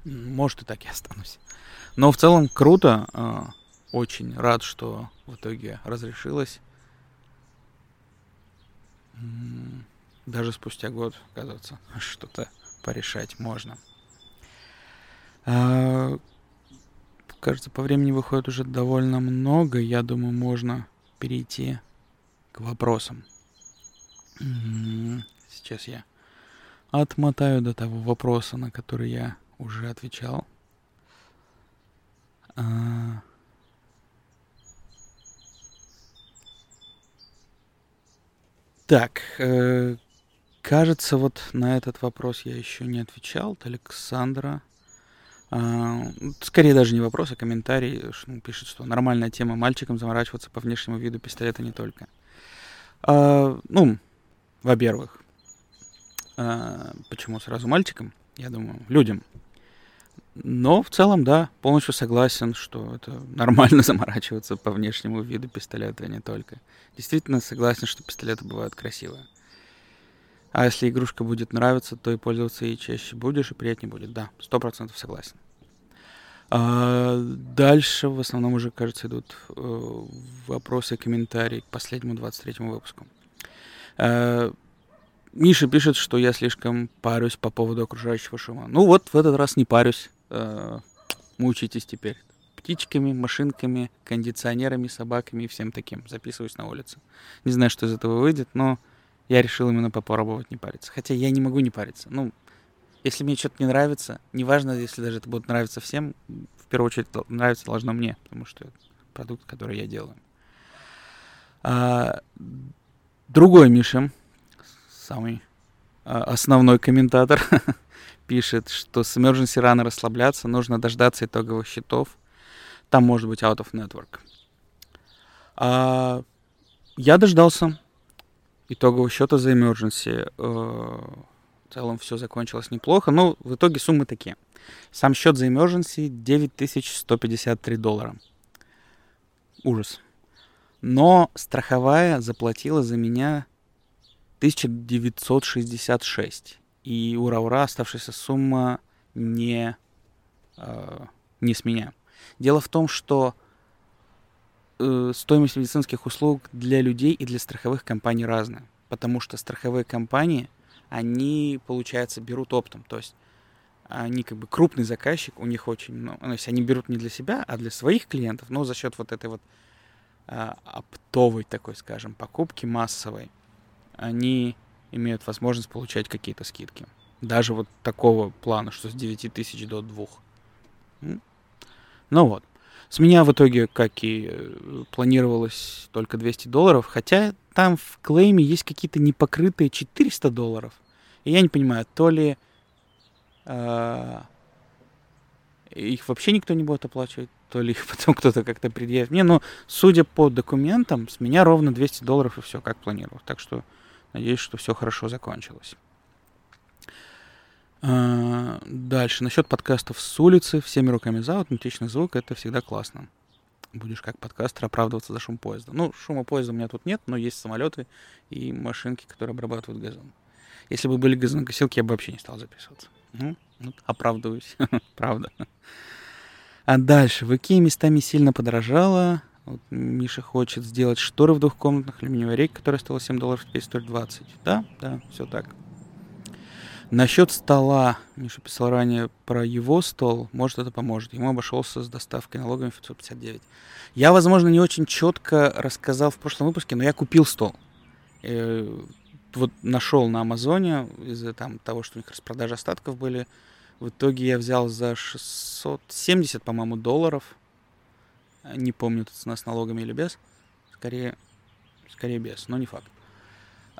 Может, и так и останусь. Но в целом круто. А, очень рад, что в итоге разрешилось. Даже спустя год, оказывается, что-то порешать можно. А, кажется, по времени выходит уже довольно много. Я думаю, можно перейти к вопросам. Сейчас я отмотаю до того вопроса, на который я уже отвечал. А, Так, э, кажется, вот на этот вопрос я еще не отвечал. От Александра. Э, скорее даже не вопрос, а комментарий. Ну, пишет, что нормальная тема мальчикам заморачиваться по внешнему виду пистолета не только. Э, ну, во-первых, э, почему сразу мальчикам? Я думаю, людям. Но в целом, да, полностью согласен, что это нормально заморачиваться по внешнему виду пистолета, а не только. Действительно согласен, что пистолеты бывают красивые. А если игрушка будет нравиться, то и пользоваться ей чаще будешь, и приятнее будет. Да, сто процентов согласен. А дальше в основном уже, кажется, идут э, вопросы и комментарии к последнему 23-му выпуску. Э, Миша пишет, что я слишком парюсь по поводу окружающего шума. Ну вот, в этот раз не парюсь э, мучитесь теперь птичками, машинками, кондиционерами, собаками и всем таким. Записываюсь на улице. Не знаю, что из этого выйдет, но я решил именно попробовать не париться. Хотя я не могу не париться. Ну, если мне что-то не нравится, неважно, если даже это будет нравиться всем, в первую очередь нравится должно мне, потому что это продукт, который я делаю. А, другой Миша, самый а, основной комментатор, пишет, что с emergency рано расслабляться, нужно дождаться итоговых счетов. Там может быть out of network. А, я дождался итогового счета за emergency. Э, в целом все закончилось неплохо, но в итоге суммы такие. Сам счет за emergency 9153 доллара. Ужас. Но страховая заплатила за меня 1966 и ура-ура, оставшаяся сумма не, э, не с меня. Дело в том, что э, стоимость медицинских услуг для людей и для страховых компаний разная, потому что страховые компании, они, получается, берут оптом, то есть они как бы крупный заказчик, у них очень, ну, то есть они берут не для себя, а для своих клиентов, но за счет вот этой вот оптовой такой, скажем, покупки массовой, они имеют возможность получать какие-то скидки. Даже вот такого плана, что с 9 тысяч до 2. Ну вот. С меня в итоге, как и э, планировалось, только 200 долларов, хотя там в клейме есть какие-то непокрытые 400 долларов. И я не понимаю, то ли э, их вообще никто не будет оплачивать, то ли их потом кто-то как-то предъявит мне, но судя по документам, с меня ровно 200 долларов и все, как планировал. Так что надеюсь, что все хорошо закончилось. А, дальше. Насчет подкастов с улицы, всеми руками за, аутентичный звук, это всегда классно. Будешь как подкастер оправдываться за шум поезда. Ну, шума поезда у меня тут нет, но есть самолеты и машинки, которые обрабатывают газон. Если бы были газонокосилки, я бы вообще не стал записываться. Вот, оправдываюсь. Правда. А дальше. В Икее местами сильно подорожало. Вот Миша хочет сделать шторы в двухкомнатных алюминиевой рейке, которая стоила 7 долларов, теперь стоит 20. Да, да, все так. Насчет стола, Миша писал ранее про его стол, может это поможет. Ему обошелся с доставкой налогами 559. Я, возможно, не очень четко рассказал в прошлом выпуске, но я купил стол. Э, вот нашел на Амазоне из-за там того, что у них распродажи остатков были. В итоге я взял за 670, по-моему, долларов. Не помню, цена с налогами или без. Скорее, скорее без, но не факт.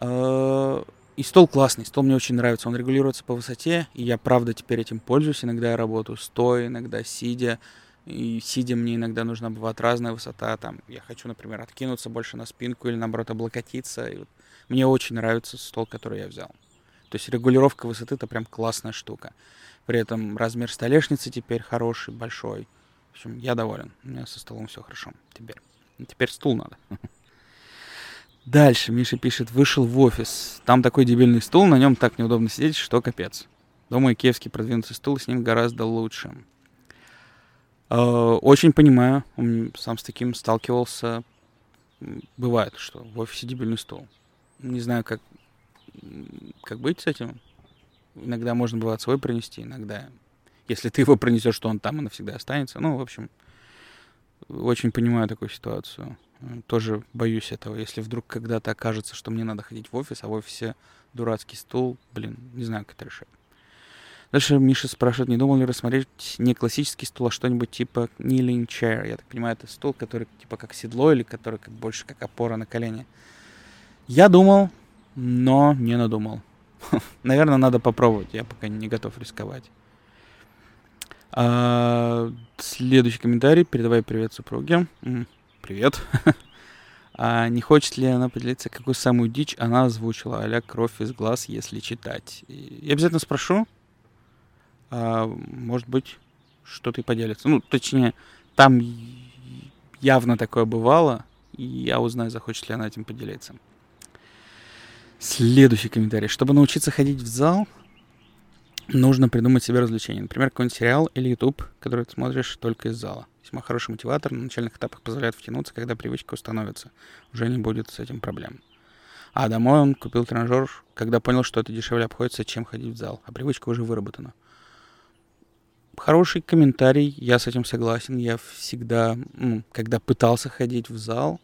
Э, и стол классный, стол мне очень нравится. Он регулируется по высоте, и я, правда, теперь этим пользуюсь. Иногда я работаю стоя, иногда сидя. И сидя мне иногда нужна бывает разная высота. Там я хочу, например, откинуться больше на спинку или, наоборот, облокотиться. И вот мне очень нравится стол, который я взял. То есть регулировка высоты — это прям классная штука. При этом размер столешницы теперь хороший, большой. В общем, я доволен. У меня со столом все хорошо. Теперь, теперь стул надо. Дальше Миша пишет, вышел в офис. Там такой дебильный стул, на нем так неудобно сидеть, что капец. Думаю, киевский продвинутый стул с ним гораздо лучше. Э, очень понимаю, сам с таким сталкивался. Бывает, что в офисе дебильный стол. Не знаю, как, как быть с этим. Иногда можно бывает свой принести, иногда, если ты его принесешь, то он там и навсегда останется. Ну, в общем, очень понимаю такую ситуацию тоже боюсь этого. Если вдруг когда-то окажется, что мне надо ходить в офис, а в офисе дурацкий стул, блин, не знаю, как это решать. Дальше Миша спрашивает, не думал ли рассмотреть не классический стул, а что-нибудь типа kneeling chair. Я так понимаю, это стул, который типа как седло или который как больше как опора на колени. Я думал, но не надумал. Наверное, надо попробовать. Я пока не готов рисковать. А, следующий комментарий. Передавай привет супруге привет. а не хочет ли она поделиться, какую самую дичь она озвучила, а кровь из глаз, если читать? Я обязательно спрошу. А, может быть, что-то и поделится. Ну, точнее, там явно такое бывало, и я узнаю, захочет ли она этим поделиться. Следующий комментарий. Чтобы научиться ходить в зал, нужно придумать себе развлечение. Например, какой-нибудь сериал или YouTube, который ты смотришь только из зала. Весьма хороший мотиватор на начальных этапах позволяет втянуться, когда привычка установится. Уже не будет с этим проблем. А домой он купил тренажер, когда понял, что это дешевле обходится, чем ходить в зал. А привычка уже выработана. Хороший комментарий, я с этим согласен. Я всегда, когда пытался ходить в зал,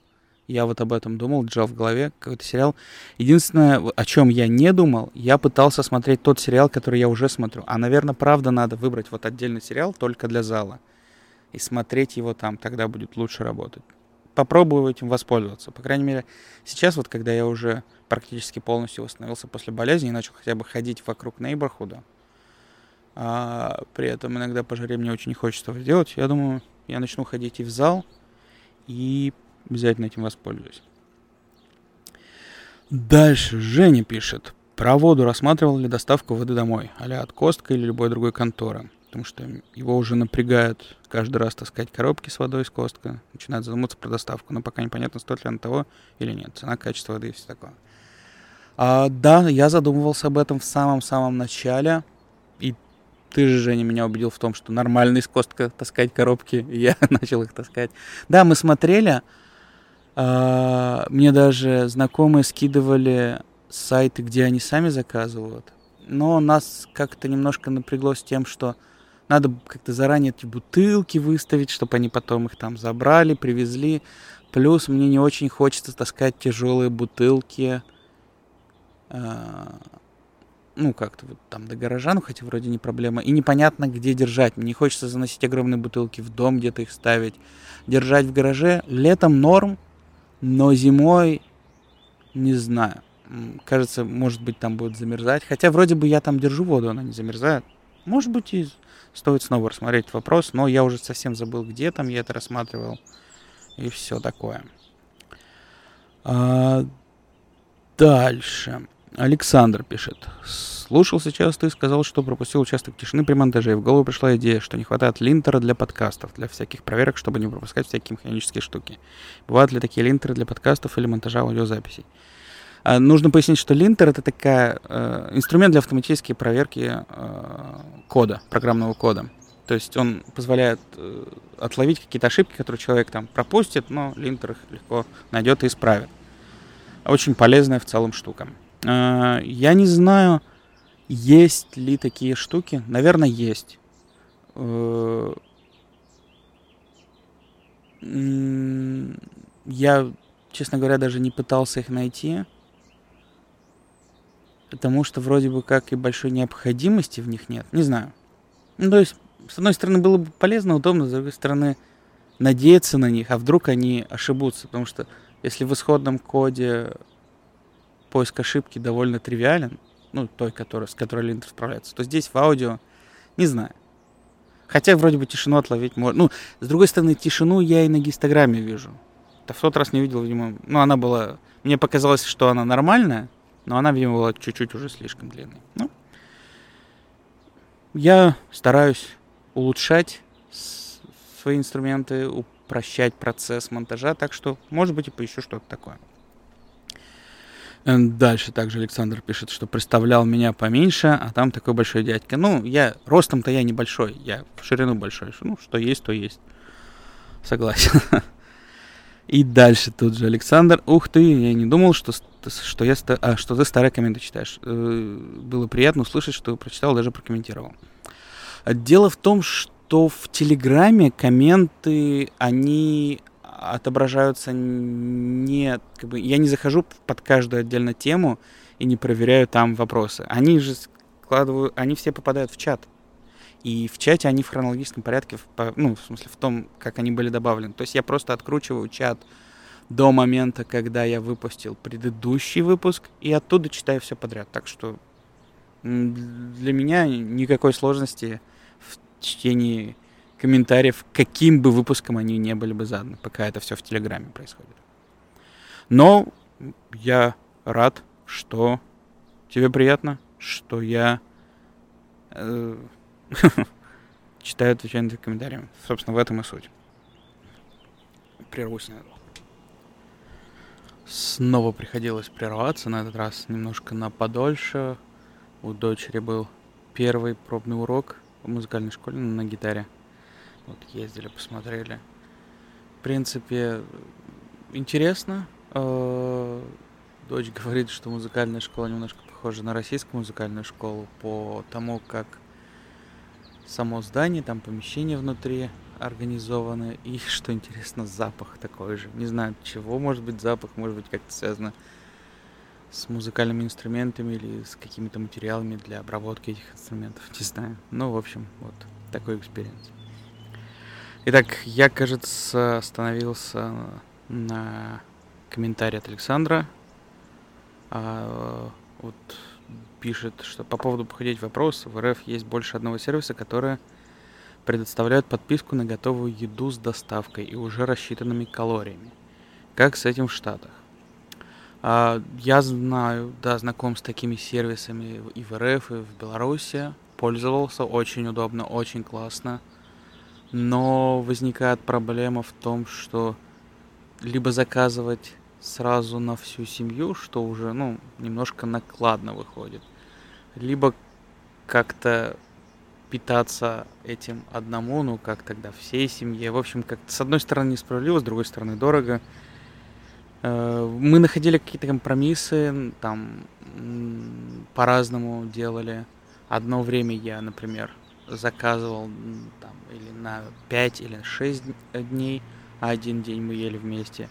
я вот об этом думал, держал в голове какой-то сериал. Единственное, о чем я не думал, я пытался смотреть тот сериал, который я уже смотрю. А, наверное, правда надо выбрать вот отдельный сериал только для зала. И смотреть его там, тогда будет лучше работать. Попробую этим воспользоваться. По крайней мере, сейчас вот, когда я уже практически полностью восстановился после болезни и начал хотя бы ходить вокруг нейборхуда, а при этом иногда по жаре мне очень не хочется этого делать, я думаю, я начну ходить и в зал, и Обязательно этим воспользуюсь. Дальше Женя пишет. Про воду рассматривал ли доставку воды домой, а от Костка или любой другой конторы. Потому что его уже напрягают каждый раз таскать коробки с водой из Костка. Начинает задумываться про доставку, но пока непонятно, стоит ли она того или нет. Цена, качество воды и все такое. А, да, я задумывался об этом в самом-самом начале. И ты же, Женя, меня убедил в том, что нормально из Костка таскать коробки. И я начал их таскать. Да, мы смотрели, мне даже знакомые скидывали сайты, где они сами заказывают. Но нас как-то немножко напрягло с тем, что надо как-то заранее эти бутылки выставить, чтобы они потом их там забрали, привезли. Плюс мне не очень хочется таскать тяжелые бутылки. А, ну, как-то вот там до гаража, ну, хотя вроде не проблема. И непонятно, где держать. Мне не хочется заносить огромные бутылки в дом, где-то их ставить. Держать в гараже летом норм, но зимой не знаю. Кажется, может быть, там будет замерзать. Хотя вроде бы я там держу воду, она не замерзает. Может быть, и стоит снова рассмотреть вопрос, но я уже совсем забыл, где там я это рассматривал. И все такое. А, дальше. Александр пишет. Слушал сейчас ты, сказал, что пропустил участок тишины при монтаже, и в голову пришла идея, что не хватает линтера для подкастов, для всяких проверок, чтобы не пропускать всякие механические штуки. Бывают ли такие линтеры для подкастов или монтажа аудиозаписей? А, нужно пояснить, что линтер это такая э, инструмент для автоматической проверки э, кода, программного кода. То есть он позволяет э, отловить какие-то ошибки, которые человек там пропустит, но линтер их легко найдет и исправит. Очень полезная в целом штука. Э, я не знаю, есть ли такие штуки. Наверное, есть. Э, я, честно говоря, даже не пытался их найти. Потому что вроде бы как и большой необходимости в них нет. Не знаю. Ну, то есть, с одной стороны, было бы полезно, удобно, с другой стороны, надеяться на них, а вдруг они ошибутся. Потому что если в исходном коде поиск ошибки довольно тривиален, ну, той, которая, с которой линтер справляется, то здесь в аудио, не знаю. Хотя вроде бы тишину отловить можно. Ну, с другой стороны, тишину я и на гистограмме вижу. Да в тот раз не видел, видимо. Ну, она была... Мне показалось, что она нормальная, но она, видимо, была чуть-чуть уже слишком длинной. Ну, я стараюсь улучшать свои инструменты, упрощать процесс монтажа, так что, может быть, и поищу что-то такое. Э, дальше также Александр пишет, что представлял меня поменьше, а там такой большой дядька. Ну, я ростом-то я небольшой, я в ширину большой. Ну, что есть, то есть. Согласен. И дальше тут же Александр. Ух ты, я не думал, что, что, я, а, что ты старые комменты читаешь. Э, было приятно услышать, что прочитал, даже прокомментировал. Дело в том, что в Телеграме комменты, они отображаются не... Как бы, я не захожу под каждую отдельно тему и не проверяю там вопросы. Они же складывают... Они все попадают в чат. И в чате они в хронологическом порядке, в, ну, в смысле, в том, как они были добавлены. То есть я просто откручиваю чат до момента, когда я выпустил предыдущий выпуск, и оттуда читаю все подряд. Так что для меня никакой сложности в чтении комментариев, каким бы выпуском они не были бы заданы, пока это все в Телеграме происходит. Но я рад, что тебе приятно, что я э, читаю, отвечаю на твои комментарии. Собственно, в этом и суть. Прервусь на это. Снова приходилось прерваться, на этот раз немножко на подольше. У дочери был первый пробный урок в музыкальной школе на гитаре. Вот ездили, посмотрели. В принципе, интересно. Э, дочь говорит, что музыкальная школа немножко похожа на российскую музыкальную школу по тому, как само здание, там помещение внутри организованы. И, что интересно, запах такой же. Не знаю, чего может быть запах, может быть, как-то связано с музыкальными инструментами или с какими-то материалами для обработки этих инструментов. Не знаю. Ну, в общем, вот такой experience. Итак, я, кажется, остановился на комментарии от Александра. А, вот пишет, что по поводу походить вопрос, в РФ есть больше одного сервиса, который предоставляют подписку на готовую еду с доставкой и уже рассчитанными калориями. Как с этим в Штатах? А, я знаю, да, знаком с такими сервисами и в РФ, и в Беларуси. Пользовался, очень удобно, очень классно. Но возникает проблема в том, что либо заказывать сразу на всю семью, что уже, ну, немножко накладно выходит, либо как-то питаться этим одному, ну, как тогда всей семье. В общем, как с одной стороны несправедливо, с другой стороны дорого. Э, мы находили какие-то компромиссы, там по-разному делали. Одно время я, например, заказывал там, или на 5 или 6 дней, а один день мы ели вместе.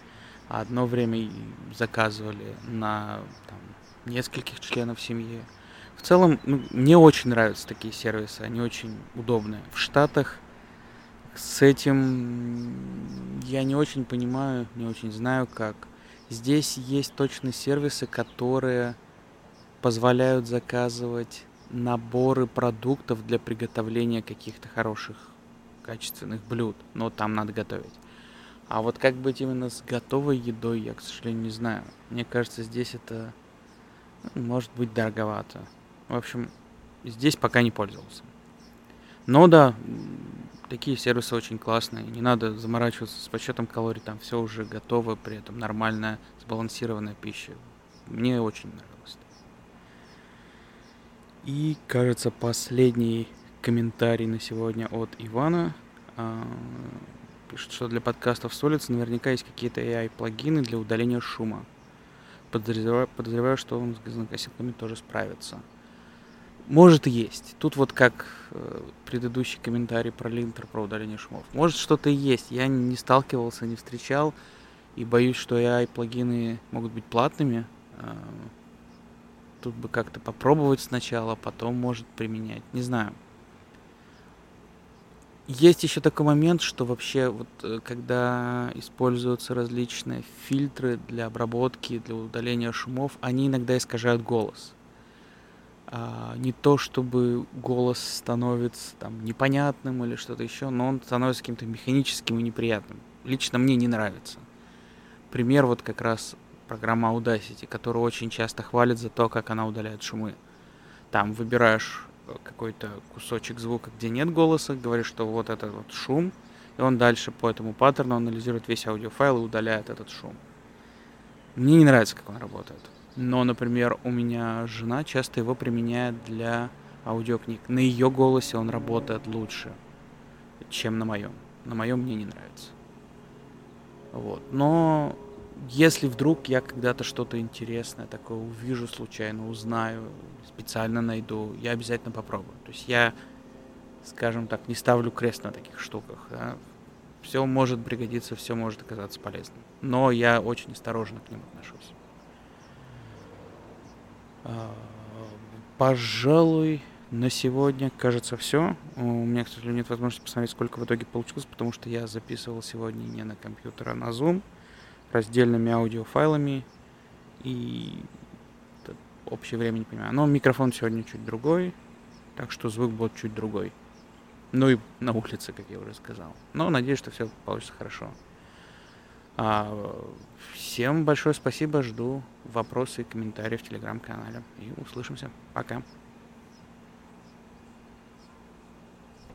А одно время заказывали на там, нескольких членов семьи. В целом, ну, мне очень нравятся такие сервисы, они очень удобные. В Штатах с этим я не очень понимаю, не очень знаю как. Здесь есть точно сервисы, которые позволяют заказывать наборы продуктов для приготовления каких-то хороших, качественных блюд. Но там надо готовить. А вот как быть именно с готовой едой, я, к сожалению, не знаю. Мне кажется, здесь это ну, может быть дороговато. В общем, здесь пока не пользовался. Но да, такие сервисы очень классные. Не надо заморачиваться с подсчетом калорий, там все уже готово, при этом нормальная, сбалансированная пища. Мне очень нравилось. И, кажется, последний комментарий на сегодня от Ивана. А, пишет, что для подкастов с улицы наверняка есть какие-то AI-плагины для удаления шума. Подозреваю, подозреваю, что он с газонокосилками тоже справится. Может и есть. Тут вот как э, предыдущий комментарий про линтер, про удаление шумов. Может что-то и есть. Я не сталкивался, не встречал. И боюсь, что AI-плагины могут быть платными. Тут бы как-то попробовать сначала, потом может применять. Не знаю. Есть еще такой момент, что вообще вот э, когда используются различные фильтры для обработки, для удаления шумов, они иногда искажают голос а, не то чтобы голос становится там непонятным или что-то еще, но он становится каким-то механическим и неприятным. Лично мне не нравится. Пример вот как раз программа Audacity, которую очень часто хвалят за то, как она удаляет шумы. Там выбираешь э, какой-то кусочек звука, где нет голоса, говоришь, что вот это вот шум, и он дальше по этому паттерну анализирует весь аудиофайл и удаляет этот шум. Мне не нравится, как он работает. Но, например, у меня жена часто его применяет для аудиокниг. На ее голосе он работает лучше, чем на моем. На моем мне не нравится. Вот. Но если вдруг я когда-то что-то интересное такое увижу случайно, узнаю, специально найду, я обязательно попробую. То есть я, скажем так, не ставлю крест на таких штуках. Да? Все может пригодиться, все может оказаться полезным. Но я очень осторожно к ним отношусь. А, пожалуй, на сегодня, кажется, все. У меня, к сожалению, нет возможности посмотреть, сколько в итоге получилось, потому что я записывал сегодня не на компьютер, а на Zoom, раздельными аудиофайлами, и общее время не понимаю. Но микрофон сегодня чуть другой, так что звук будет чуть другой. Ну и на улице, как я уже сказал. Но надеюсь, что все получится хорошо. А, всем большое спасибо, жду вопросы и комментарии в телеграм-канале. И услышимся. Пока.